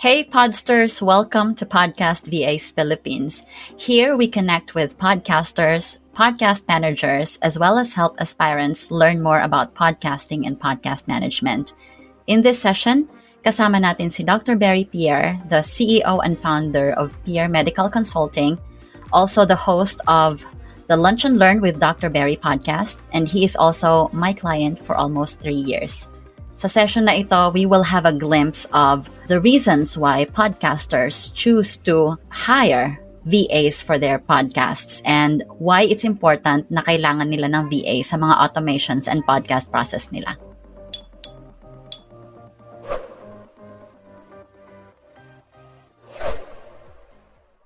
Hey, Podsters, welcome to Podcast VAs Philippines. Here we connect with podcasters, podcast managers, as well as help aspirants learn more about podcasting and podcast management. In this session, kasama natin si Dr. Berry Pierre, the CEO and founder of Pierre Medical Consulting, also the host of the Lunch and Learn with Dr. Berry podcast, and he is also my client for almost three years. Sa session na ito, we will have a glimpse of the reasons why podcasters choose to hire VAs for their podcasts and why it's important na kailangan nila ng VA sa mga automations and podcast process nila.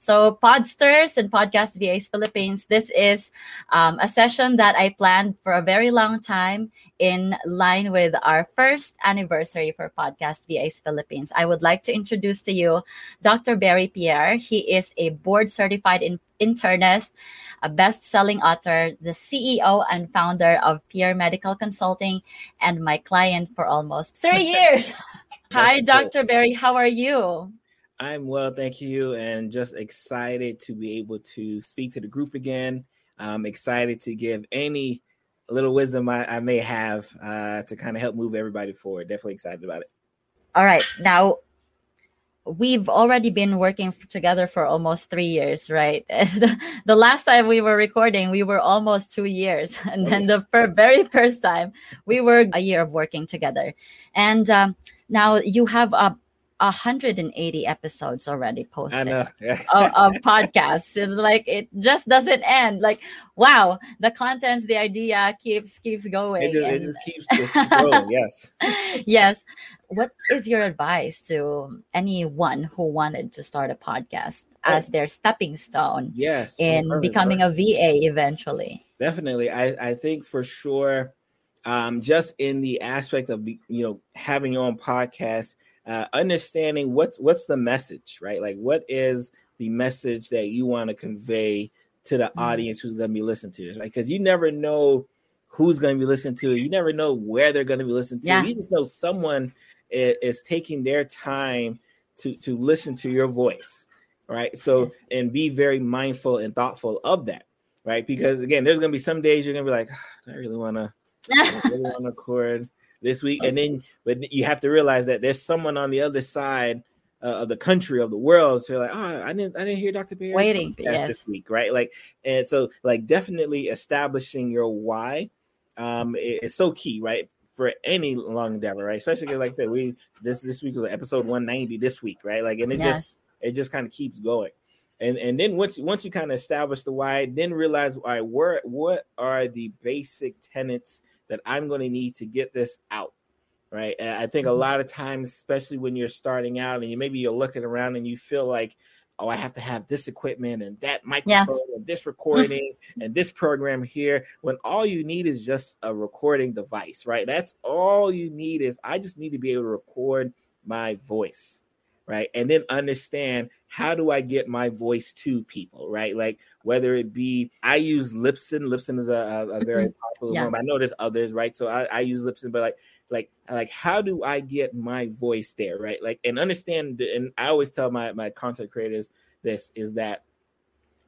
So, Podsters and Podcast VAs Philippines, this is um, a session that I planned for a very long time in line with our first anniversary for Podcast VAs Philippines. I would like to introduce to you Dr. Berry Pierre. He is a board certified in- internist, a best selling author, the CEO and founder of Pierre Medical Consulting, and my client for almost three years. Hi, Dr. Berry. How are you? I'm well, thank you, and just excited to be able to speak to the group again. I'm excited to give any little wisdom I, I may have uh, to kind of help move everybody forward. Definitely excited about it. All right, now we've already been working together for almost three years, right? the last time we were recording, we were almost two years, and then the very first time we were a year of working together, and um, now you have a 180 episodes already posted of, of podcasts. It's like it just doesn't end. Like, wow, the contents, the idea keeps keeps going. It just, and... it just keeps, just keeps going. Yes. yes. What is your advice to anyone who wanted to start a podcast oh. as their stepping stone? Yes. In perfect, becoming perfect. a VA eventually. Definitely, I I think for sure. Um, just in the aspect of you know having your own podcast uh, understanding what's what's the message, right? Like, what is the message that you want to convey to the mm-hmm. audience who's going to be listening to this, Like, Because you never know who's going to be listening to it. You never know where they're going to be listening to. Yeah. You just know someone is, is, taking their time to to listen to your voice, right? So, and be very mindful and thoughtful of that, right? Because again, there's going to be some days you're going to be like, oh, I really want to. really want to record this week, and then but you have to realize that there's someone on the other side uh, of the country of the world. So you're like, oh, I didn't, I didn't hear Dr. Pierre waiting yes. this week, right? Like, and so like definitely establishing your why um is so key, right? For any long endeavor, right? Especially like I said, we this this week was episode 190 this week, right? Like, and it yes. just it just kind of keeps going. And and then once once you kind of establish the why, then realize all right, where what are the basic tenets that I'm going to need to get this out. Right. And I think a mm-hmm. lot of times, especially when you're starting out and you maybe you're looking around and you feel like, oh, I have to have this equipment and that microphone yes. and this recording and this program here. When all you need is just a recording device, right? That's all you need is I just need to be able to record my voice right? And then understand how do I get my voice to people, right? Like whether it be I use Libsyn Libsyn is a, a, very mm-hmm. popular yeah. one. I know there's others, right? So I, I use Libsyn but like like like how do I get my voice there, right? Like and understand. And I always tell my my content creators this is that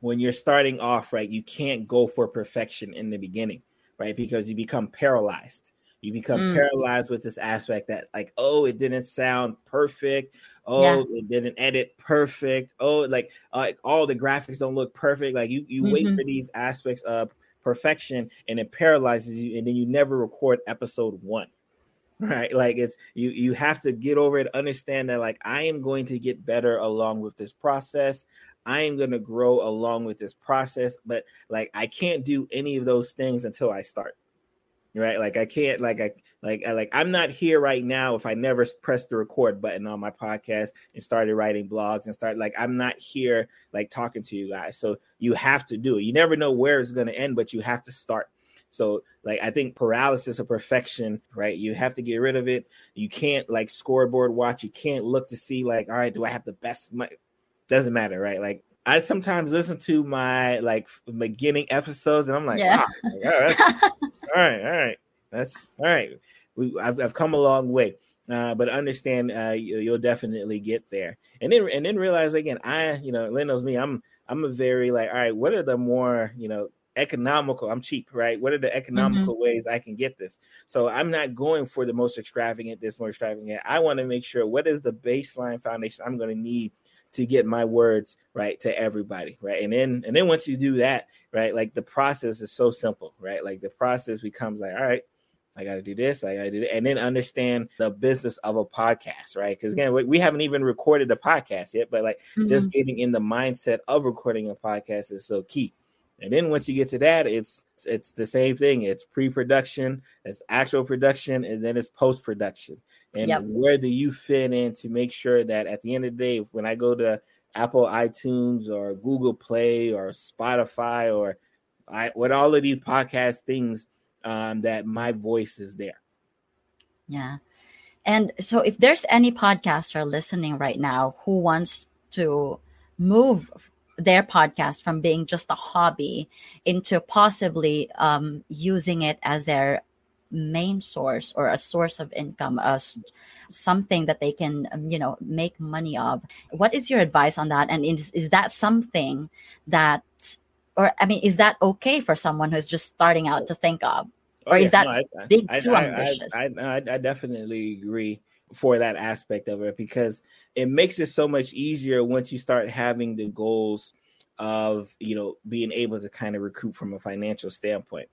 when you're starting off, right, you can't go for perfection in the beginning, right? Because you become paralyzed. You become mm. paralyzed with this aspect that, like, oh, it didn't sound perfect oh yeah. it didn't edit perfect oh like uh, all the graphics don't look perfect like you you mm-hmm. wait for these aspects of perfection and it paralyzes you and then you never record episode one right like it's you you have to get over it understand that like i am going to get better along with this process i am going to grow along with this process but like i can't do any of those things until i start right? Like I can't like I like I like I'm not here right now if I never pressed the record button on my podcast and started writing blogs and start like I'm not here like talking to you guys. So you have to do it. You never know where it's going to end, but you have to start. So like I think paralysis of perfection, right? You have to get rid of it. You can't like scoreboard watch. You can't look to see like, all right, do I have the best? Doesn't matter, right? Like I sometimes listen to my like beginning episodes and I'm like, yeah. Wow, all right, all right. That's all right. We I've, I've come a long way. uh, but understand uh, you, will definitely get there. And then and then realize again, I you know, Lynn knows me. I'm I'm a very like, all right, what are the more you know economical? I'm cheap, right? What are the mm-hmm. economical mm-hmm. ways I can get this? So I'm not going for the most extravagant, this more extravagant. I want to make sure what is the baseline foundation I'm going to need to get my words right to everybody right and then and then once you do that right like the process is so simple right like the process becomes like all right I got to do this. I got to do that. And then understand the business of a podcast, right? Because again, we, we, haven't even recorded a podcast yet, but like mm-hmm. just getting in the mindset of recording a podcast is so key. And then once you get to that, it's it's the same thing. It's pre-production, it's actual production, and then it's post-production. And yep. where do you fit in to make sure that at the end of the day, when I go to Apple iTunes or Google Play or Spotify or I, what all of these podcast things um, that my voice is there. Yeah. And so if there's any podcaster listening right now who wants to move their podcast from being just a hobby into possibly um, using it as their main source or a source of income as something that they can um, you know make money of what is your advice on that and is, is that something that or i mean is that okay for someone who's just starting out to think of Oh, or yeah. is that no, I, big I, too I, ambitious? I, I, I definitely agree for that aspect of it because it makes it so much easier once you start having the goals of you know being able to kind of recruit from a financial standpoint.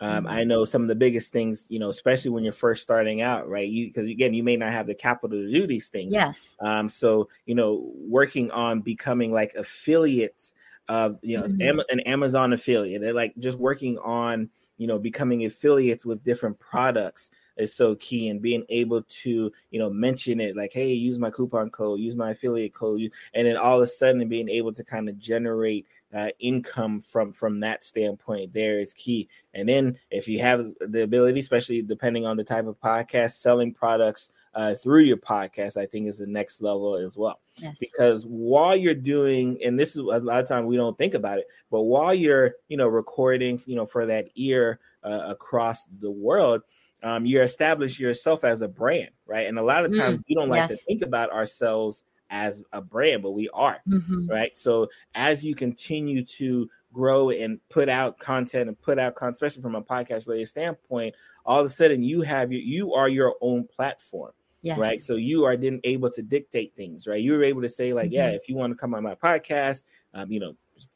Um, mm-hmm. I know some of the biggest things, you know, especially when you're first starting out, right? You because again, you may not have the capital to do these things. Yes. Um, so you know, working on becoming like affiliates of you know mm-hmm. an Amazon affiliate, they're like just working on you know becoming affiliates with different products is so key and being able to you know mention it like hey use my coupon code use my affiliate code and then all of a sudden being able to kind of generate uh, income from from that standpoint there is key and then if you have the ability especially depending on the type of podcast selling products uh, through your podcast, I think is the next level as well. Yes. Because while you're doing, and this is a lot of time we don't think about it, but while you're, you know, recording, you know, for that ear uh, across the world, um, you establish yourself as a brand, right? And a lot of mm, times mm, we don't like yes. to think about ourselves as a brand, but we are, mm-hmm. right? So as you continue to grow and put out content and put out content, especially from a podcast related standpoint, all of a sudden you have your, you are your own platform. Yes. Right. So you are then able to dictate things, right? You were able to say, like, mm-hmm. yeah, if you want to come on my podcast, um, you know,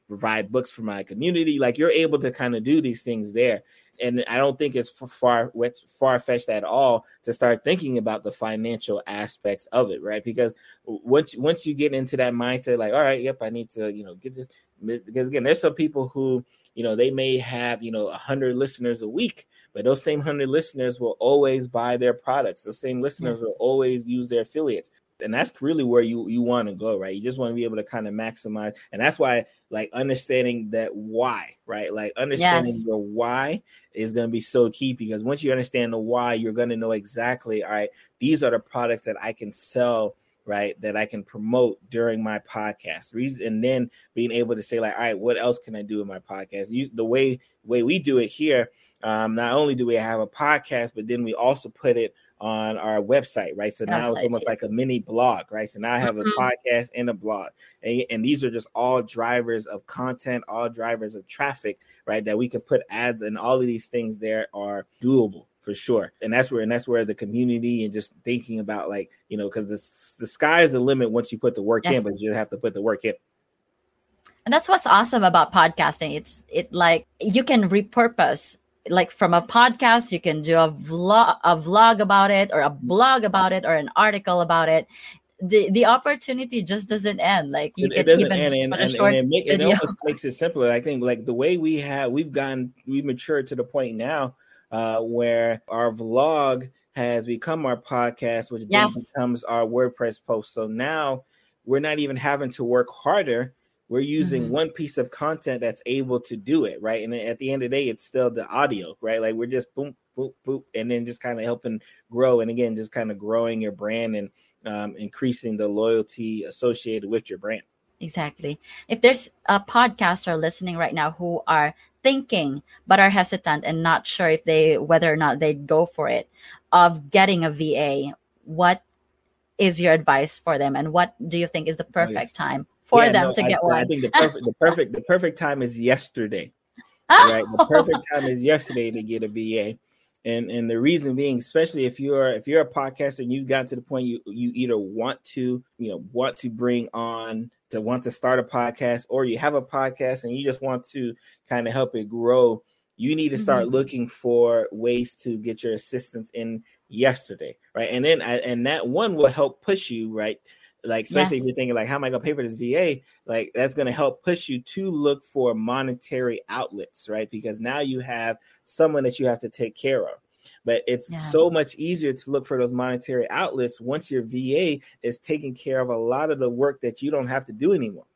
provide books for my community, like you're able to kind of do these things there. And I don't think it's far far fetched at all to start thinking about the financial aspects of it, right? Because once once you get into that mindset, like, all right, yep, I need to, you know, get this. Because again, there's some people who, you know, they may have, you know, a hundred listeners a week, but those same 100 listeners will always buy their products. The same listeners hmm. will always use their affiliates. And that's really where you you want to go, right? You just want to be able to kind of maximize, and that's why, like, understanding that why, right? Like, understanding yes. the why is going to be so key because once you understand the why, you're going to know exactly, all right, these are the products that I can sell right that i can promote during my podcast and then being able to say like all right what else can i do in my podcast you, the way way we do it here um, not only do we have a podcast but then we also put it on our website right so now it's almost yes. like a mini blog right so now i have mm-hmm. a podcast and a blog and, and these are just all drivers of content all drivers of traffic right that we can put ads and all of these things there are doable for sure. And that's where and that's where the community and just thinking about like you know because the the sky is the limit once you put the work yes. in, but you have to put the work in. And that's what's awesome about podcasting. It's it like you can repurpose like from a podcast you can do a vlog a vlog about it or a blog about it or an article about it the the opportunity just doesn't end. Like you it, can it even end, and, and, and, it, make, it almost makes it simpler. I think like the way we have we've gotten we've matured to the point now uh, where our vlog has become our podcast, which yes. then becomes our WordPress post. So now we're not even having to work harder. We're using mm-hmm. one piece of content that's able to do it, right? And at the end of the day, it's still the audio, right? Like we're just boom, boom, boom, and then just kind of helping grow. And again, just kind of growing your brand and um, increasing the loyalty associated with your brand. Exactly. If there's a podcaster listening right now who are thinking but are hesitant and not sure if they whether or not they'd go for it of getting a VA, what is your advice for them and what do you think is the Oh, perfect yes. time for Yeah, them no, to I, get one. I think the perfect, the perfect, the perfect time is yesterday. Right, the perfect time is yesterday to get a VA, and and the reason being, especially if you're if you're a podcaster and you got to the point you you either want to you know want to bring on to want to start a podcast or you have a podcast and you just want to kind of help it grow, you need to start Mhm. looking for ways to get your assistance in yesterday, right? And then I- and that one will help push you, right? Like especially if you're thinking like, how am I gonna pay for this VA? Like that's gonna help push you to look for monetary outlets, right? Because now you have someone that you have to take care of. But it's Yeah. so much easier to look for those monetary outlets once your VA is taking care of a lot of the work that you don't have to do anymore.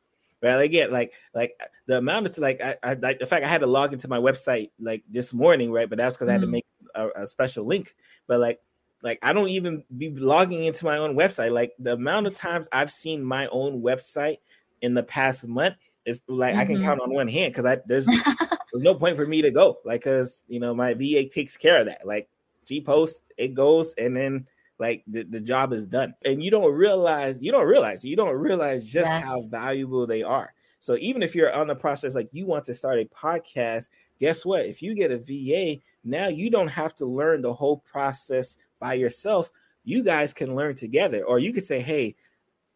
Right? Like, again, like like the amount of like I, I like the fact I had to log into my website like this morning, right? But that's because I had to Mhm. make a, a special link. But like like I don't even be logging into my own website. Like the amount of times I've seen my own website in the past month is like I can Mhm. count on one hand because I there's there's no point for me to go. Like because you know my VA takes care of that. Like she posts, it goes, and then like the, the job is done. And you don't realize you don't realize you don't realize just how valuable they are. So even if you're on the process like you want to start a podcast, guess what? If you get a VA, now you don't have to learn the whole process by yourself. You guys can learn together, or you could say, "Hey,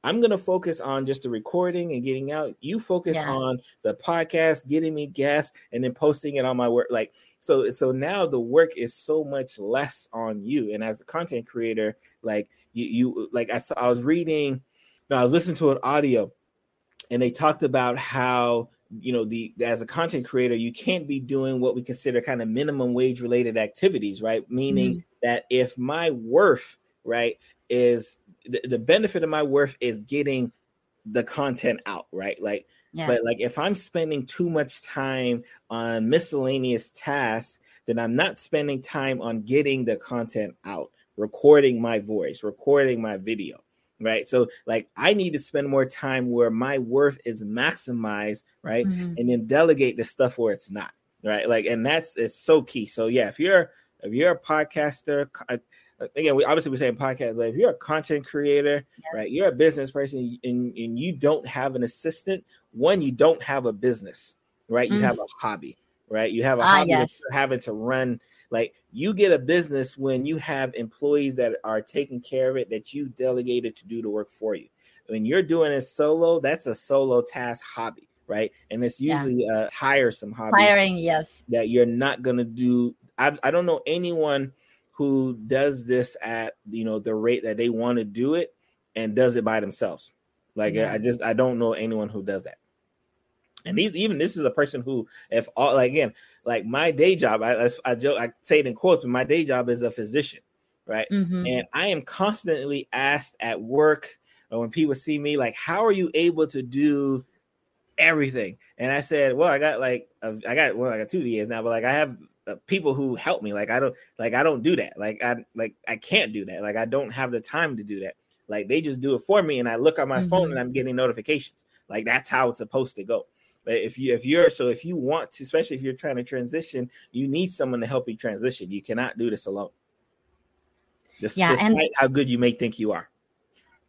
I'm going to focus on just the recording and getting out. You focus Yeah. on the podcast, getting me guests, and then posting it on my work. Like so, so now the work is so much less on you. And as a content creator, like you, you like I saw, I was reading, no, I was listening to an audio, and they talked about how you know the as a content creator you can't be doing what we consider kind of minimum wage related activities right meaning mm-hmm. That if my worth right is the, the benefit of my worth is getting the content out right? Like yeah. but like if i'm spending too much time on miscellaneous tasks then i'm not spending time on getting the content out recording my voice recording my video right? So like i need to spend more time where my worth is maximized right? Mhm. and then delegate the stuff where it's not right? Like and that's it's so key. So yeah if you're if you're a podcaster again we obviously we're saying podcast but if you're a content creator Yes. right you're a business person and, and you don't have an assistant one you don't have a business right you Mm. have a hobby right you have a Ah, hobby yes. having to run like you get a business when you have employees that are taking care of it that you delegated to do the work for you when you're doing it solo that's a solo task hobby right and it's Yeah. usually a tiresome hobby Firing, yes. that you're not going to do I, I don't know anyone who does this at you know the rate that they want to do it and does it by themselves like Yeah. i just i don't know anyone who does that and these even this is a person who if all like again like my day job i i, joke i say it in quotes but my day job is a physician right Mhm. and I am constantly asked at work or when people see me, like, how are you able to do everything? And I said, well, I got like, a, I got well, I got two VAs now, but like, I have uh, people who help me. Like, I don't, like, I don't do that. Like, I, like, I can't do that. Like, I don't have the time to do that. Like, they just do it for me, and I look on my phone Mhm. and I'm getting notifications. Like, that's how it's supposed to go. But if you, if you're, so if you want to, especially if you're trying to transition, you need someone to help you transition. You cannot do this alone. Just, Yeah, despite and- how good you may think you are.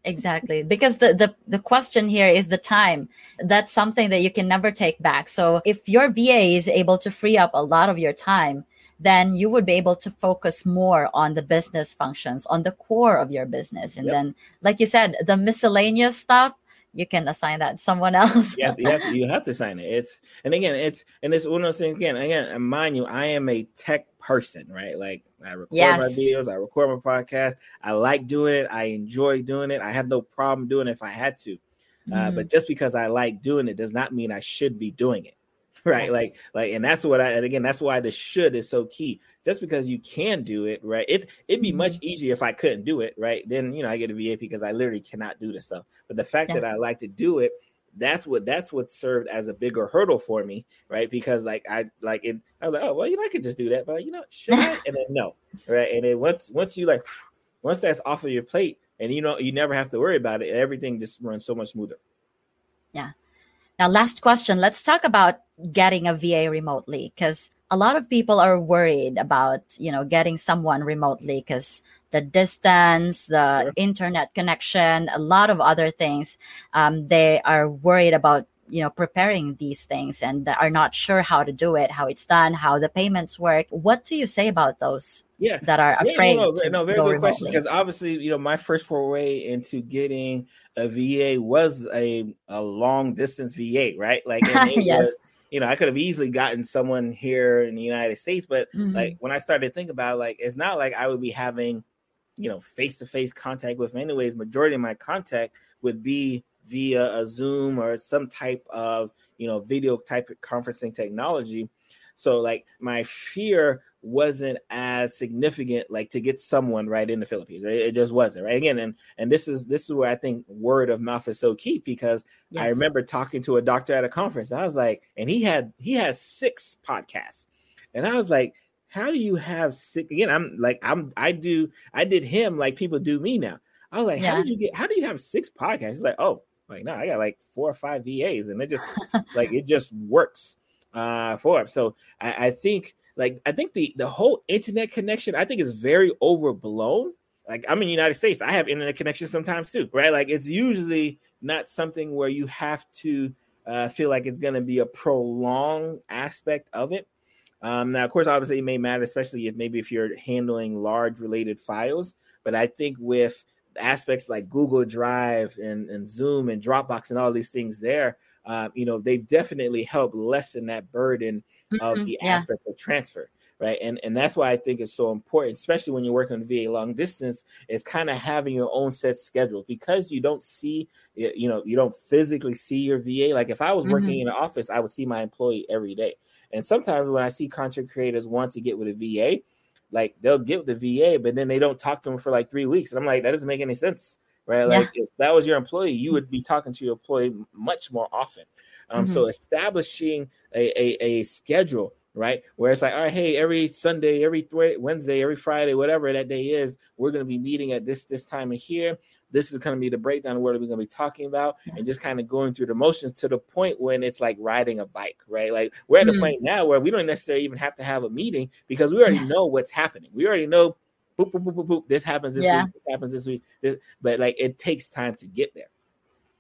Exactly. Because the, the the question here is the time. That's something that you can never take back. So if your va is able to free up a lot of your time then you would be able to focus more on the business functions on the core of your business. And Yep. then like you said the miscellaneous stuff you can assign that to someone else you have, to, you have to you have to sign it. It's and again, it's and it's one of those things again. Again, and mind you, I am a tech person, right? Like I record my videos, I record my podcast. I like doing it. I enjoy doing it. I have no problem doing it if I had to. Uh, Mhm. but just because I like doing it does not mean I should be doing it. Right. Like, like, and that's what I, and again, that's why the should is so key. Just because you can do it, right? It, it'd be much mm-hmm. easier if I couldn't do it, right? Then, you know, I get a VA because I literally cannot do this stuff. But the fact Yeah. that I like to do it, that's what, that's what served as a bigger hurdle for me, right? Because like, I, like it, I was like, oh, well, you know, I could just do that, but you know, should I? And then no, right? And then once, once you like, once that's off of your plate and you know, you never have to worry about it, everything just runs so much smoother. Now, last question. Let's talk about getting a VA remotely because a lot of people are worried about you know getting someone remotely because the distance the sure. internet connection a lot of other things um, they are worried about you know preparing these things and are not sure how to do it how it's done how the payments work what do you say about those yeah that are afraid yeah, no, no, no very good remotely? question because obviously you know my first foray into getting a va was a, a long distance va right like yes was, you know, I could have easily gotten someone here in the United States, but mm-hmm. like when I started to think about it, like it's not like I would be having, you know, face to face contact with. Anyways, majority of my contact would be via a Zoom or some type of you know video type of conferencing technology. So like my fear wasn't as significant like to get someone right in the Philippines. Right? It just wasn't right again. And and this is this is where I think word of mouth is so key because yes. I remember talking to a doctor at a conference. I was like, and he had he has six podcasts, and I was like, how do you have six? Again, I'm like I'm I do I did him like people do me now. I was like, yeah. how did you get? How do you have six podcasts? He's like, oh, like no, I got like four or five VAs, and it just like it just works uh for. So I, I think like I think the the whole internet connection I think is very overblown. Like I'm in the United States, I have internet connection sometimes too, right? Like it's usually not something where you have to uh, feel like it's going to be a prolonged aspect of it. Um, now, of course, obviously, it may matter, especially if maybe if you're handling large related files. But I think with aspects like Google Drive and, and Zoom and Dropbox and all these things there, uh, you know, they definitely help lessen that burden mm-hmm, of the yeah. aspect of transfer. Right. And and that's why I think it's so important, especially when you're working on VA long distance, is kind of having your own set schedule because you don't see, you know, you don't physically see your VA. Like if I was working mm-hmm. in an office, I would see my employee every day. And sometimes when I see content creators want to get with a VA, like they'll get with the VA, but then they don't talk to them for like three weeks. And I'm like, that doesn't make any sense right? Like yeah. if that was your employee, you would be talking to your employee much more often. Um, mm-hmm. So establishing a, a, a, schedule, right, where it's like, all right, hey, every Sunday, every th- Wednesday, every Friday, whatever that day is, we're going to be meeting at this this time of here. This is going to be the breakdown of what we're going to be talking about, and just kind of going through the motions to the point when it's like riding a bike, right? Like we're at mm-hmm. the point now where we don't necessarily even have to have a meeting because we already know what's happening. We already know boop, boop, boop, boop, boop. This happens this yeah. week. This happens this week. This, but like it takes time to get there.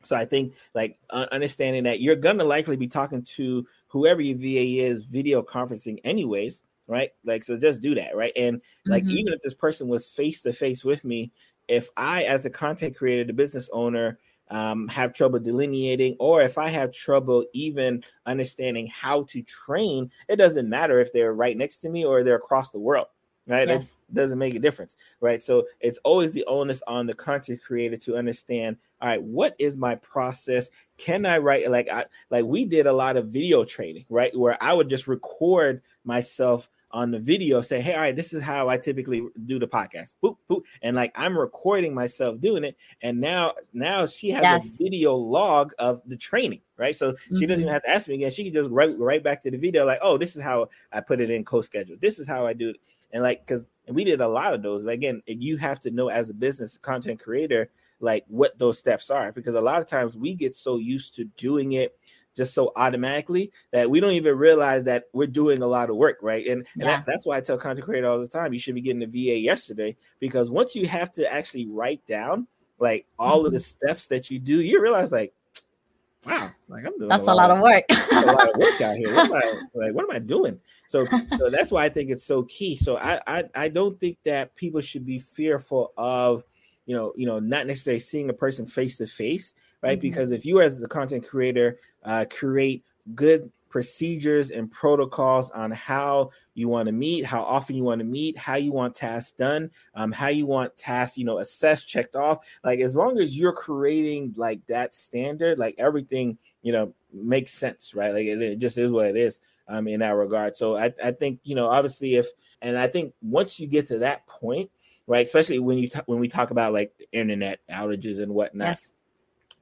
So I think like uh, understanding that you're gonna likely be talking to whoever your VA is video conferencing anyways, right? Like so just do that, right? And like mm-hmm. even if this person was face to face with me, if I as a content creator, the business owner, um, have trouble delineating, or if I have trouble even understanding how to train, it doesn't matter if they're right next to me or they're across the world right? Yes. That doesn't make a difference, right? So it's always the onus on the content creator to understand. All right, what is my process? Can I write like I like we did a lot of video training, right? Where I would just record myself on the video, say, "Hey, all right, this is how I typically do the podcast." Boop, boop, and like I'm recording myself doing it, and now now she has yes. a video log of the training, right? So mm-hmm. she doesn't even mm-hmm. have to ask me again. She can just write right back to the video, like, "Oh, this is how I put it in CoSchedule. This is how I do it." and like because we did a lot of those but again you have to know as a business content creator like what those steps are because a lot of times we get so used to doing it just so automatically that we don't even realize that we're doing a lot of work right and, yeah. and that, that's why i tell content creator all the time you should be getting the va yesterday because once you have to actually write down like all mm-hmm. of the steps that you do you realize like wow, like I'm doing that's a, lot, lot of work. a lot of work out here. What I, like, what am I doing? So, so that's why I think it's so key. So I, I I don't think that people should be fearful of, you know, you know, not necessarily seeing a person face to face, right? Mm-hmm. Because if you as the content creator uh, create good procedures and protocols on how you want to meet, how often you want to meet, how you want tasks done, um, how you want tasks, you know, assessed, checked off. Like as long as you're creating like that standard, like everything, you know, makes sense, right? Like it, it just is what it is um, in that regard. So I, I think, you know, obviously if, and I think once you get to that point, right, especially when you, t- when we talk about like internet outages and whatnot, yes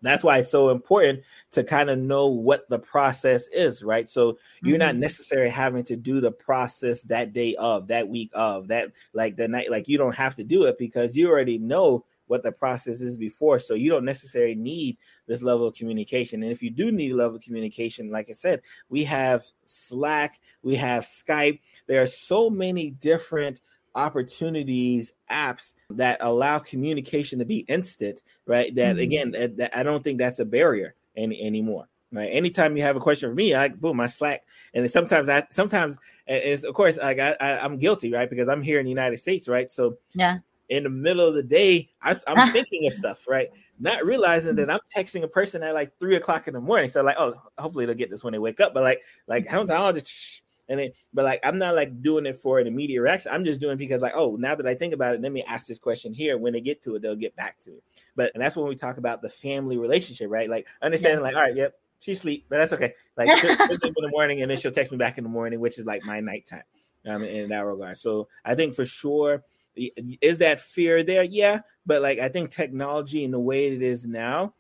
that's why it's so important to kind of know what the process is, right? So you're mm-hmm. not necessarily having to do the process that day of, that week of, that like the night, like you don't have to do it because you already know what the process is before. So you don't necessarily need this level of communication. And if you do need a level of communication, like I said, we have Slack, we have Skype. There are so many different opportunities apps that allow communication to be instant right? That mm-hmm. again that, that i don't think that's a barrier any, anymore right? Anytime you have a question for me i boom my slack. And sometimes i sometimes it's of course like I, I i'm guilty right? Because i'm here in the united states right? So yeah. in the middle of the day I, i'm thinking of stuff right? Not realizing that i'm texting a person at like three o'clock in the morning. So like oh hopefully they'll get this when they wake up. But like like how i just and then but like i'm not like doing it for an immediate reaction. I'm just doing it because like oh now that i think about it let me ask this question here. When they get to it they'll get back to me. but and that's when we talk about the family relationship right? Like understanding yes. like all right yep she sleep but that's okay. Like she'll, she'll in the morning and then she'll text me back in the morning which is like my nighttime um in that regard. So i think for sure is that fear there? Yeah but like i think technology in the way it is now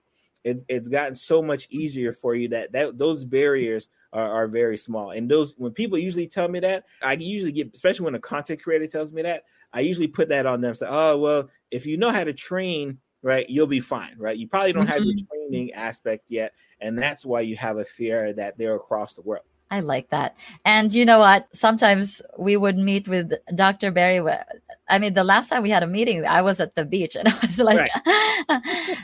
it's, it's gotten so much easier for you that that those barriers are, are very small. And those when people usually tell me that, I usually get, especially when a content creator tells me that, I usually put that on them. Say, oh well, if you know how to train, right, you'll be fine, right? You probably don't have the mm-hmm. training aspect yet, and that's why you have a fear that they're across the world. I like that. And you know what? Sometimes we would meet with Dr. Berry. I mean, the last time we had a meeting, I was at the beach and I was like, right.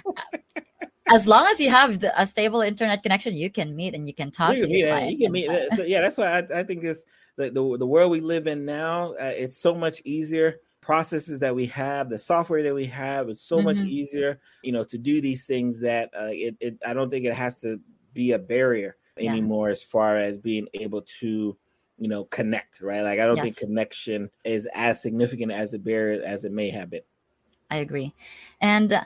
as long as you have the, a stable internet connection, you can meet and you can talk. You can meet. You can meet. So, yeah, that's why I, I think it's the, the, the world we live in now. Uh, it's so much easier. Processes that we have, the software that we have, it's so mm-hmm. much easier, you know, to do these things that uh, it, it. I don't think it has to be a barrier anymore yeah. as far as being able to you know connect right like i don't yes. think connection is as significant as a barrier as it may have been i agree and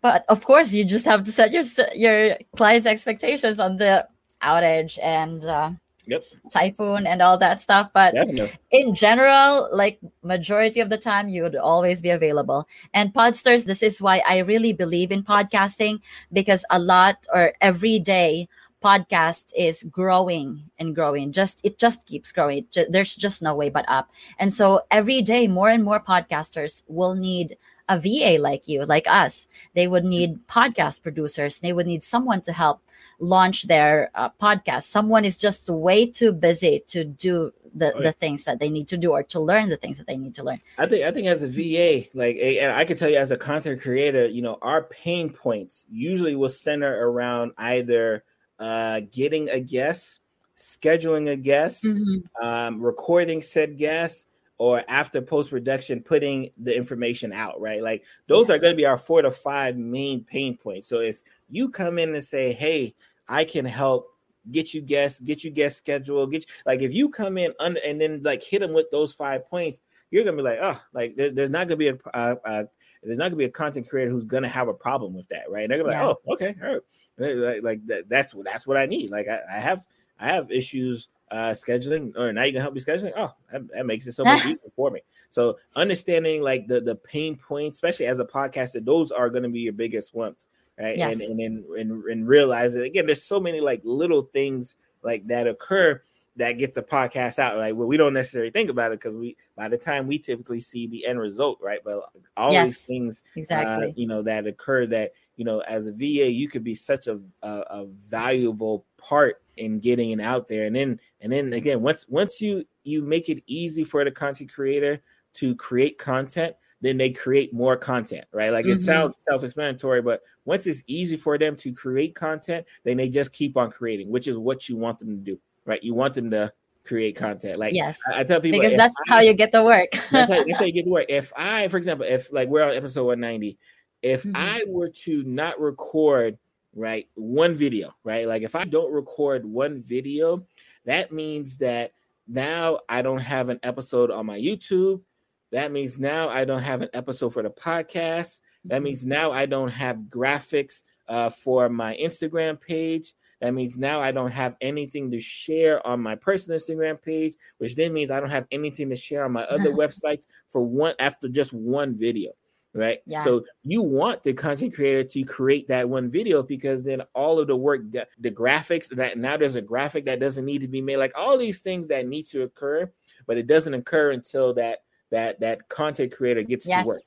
but of course, you just have to set your your clients' expectations on the outage and uh, yep. typhoon and all that stuff. But Definitely. in general, like majority of the time, you would always be available. And Podsters, this is why I really believe in podcasting because a lot or every day podcast is growing and growing just it just keeps growing there's just no way but up and so every day more and more podcasters will need a VA like you, like us. They would need podcast producers. They would need someone to help launch their uh, podcast. Someone is just way too busy to do the, oh, the things that they need to do or to learn the things that they need to learn. I think I think as a VA, like and I can tell you as a content creator, you know, our pain points usually will center around either uh, getting a guest, scheduling a guest, mm-hmm. um, recording said guest, or after post production putting the information out right like those yes. are going to be our four to five main pain points so if you come in and say hey i can help get you guests get you guest schedule get you, like if you come in under and then like hit them with those five points you're gonna be like oh like there, there's not gonna be a, a, a there's not gonna be a content creator who's gonna have a problem with that, right? And they're gonna be yeah. like, oh, okay, all right. Like, like that, that's what that's what I need. Like I, I have I have issues uh, scheduling, or now you can help me scheduling. Oh, that, that makes it so much easier for me. So understanding like the the pain points, especially as a podcaster, those are going to be your biggest ones, right? Yes. And and and and realize it again. There's so many like little things like that occur that get the podcast out. Like well, we don't necessarily think about it because we by the time we typically see the end result, right? But all yes, these things, uh, exactly, uh, you know, that occur that you know, as a VA, you could be such a, a, a valuable part in getting it out there. And then and then again, once once you you make it easy for the content creator to create content, then they create more content, right? Like mm-hmm. it sounds self-explanatory, but once it's easy for them to create content, then they just keep on creating, which is what you want them to do, right? You want them to create content. Like yes, I, I tell people because that's I, how you get the work. that's, how, that's how you get the work. If I, for example, if like we're on episode 190 if mm-hmm. I were to not record, right, one video, right, like if I don't record one video, that means that now I don't have an episode on my YouTube. That means now I don't have an episode for the podcast. That mm-hmm. means now I don't have graphics uh, for my Instagram page. That means now I don't have anything to share on my personal Instagram page, which then means I don't have anything to share on my other websites for one after just one video right? Yeah. So you want the content creator to create that one video because then all of the work, the, the graphics that now there's a graphic that doesn't need to be made, like all these things that need to occur, but it doesn't occur until that that that content creator gets yes. to work.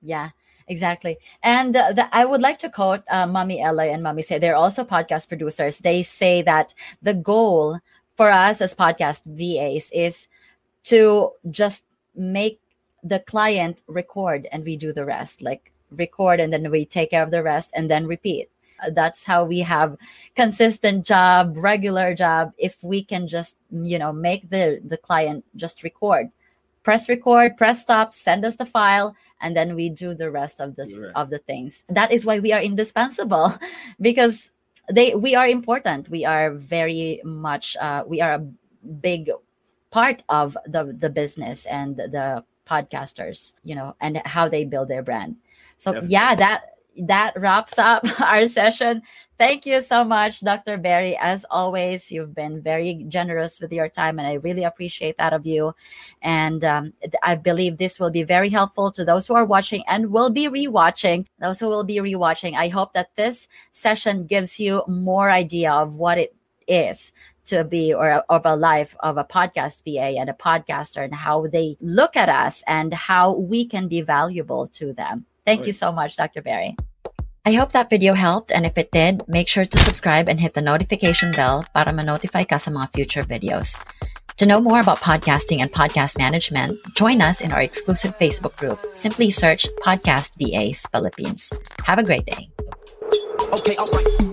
Yeah. Exactly. And uh, the, I would like to quote uh, Mommy Ella and Mommy Say. They're also podcast producers. They say that the goal for us as podcast VAs is to just make the client record and we do the rest. Like record and then we take care of the rest and then repeat. Uh, that's how we have consistent job, regular job. If we can just, you know, make the, the client just record press record, press stop, send us the file, and then we do the rest of the of the things. That is why we are indispensable, because they we are important. We are very much uh, we are a big part of the the business and the podcasters, you know, and how they build their brand. So Definitely. yeah, that that wraps up our session. Thank you so much, Dr. Berry. As always, you've been very generous with your time, and I really appreciate that of you. And um, I believe this will be very helpful to those who are watching and will be rewatching. Those who will be rewatching, I hope that this session gives you more idea of what it is to be or of a life of a podcast VA and a podcaster and how they look at us and how we can be valuable to them. Thank you so much, Dr. Berry. I hope that video helped and if it did, make sure to subscribe and hit the notification bell para ma-notify ka sa mga future videos. To know more about podcasting and podcast management, join us in our exclusive Facebook group. Simply search Podcast VAs Philippines. Have a great day. Okay, all right.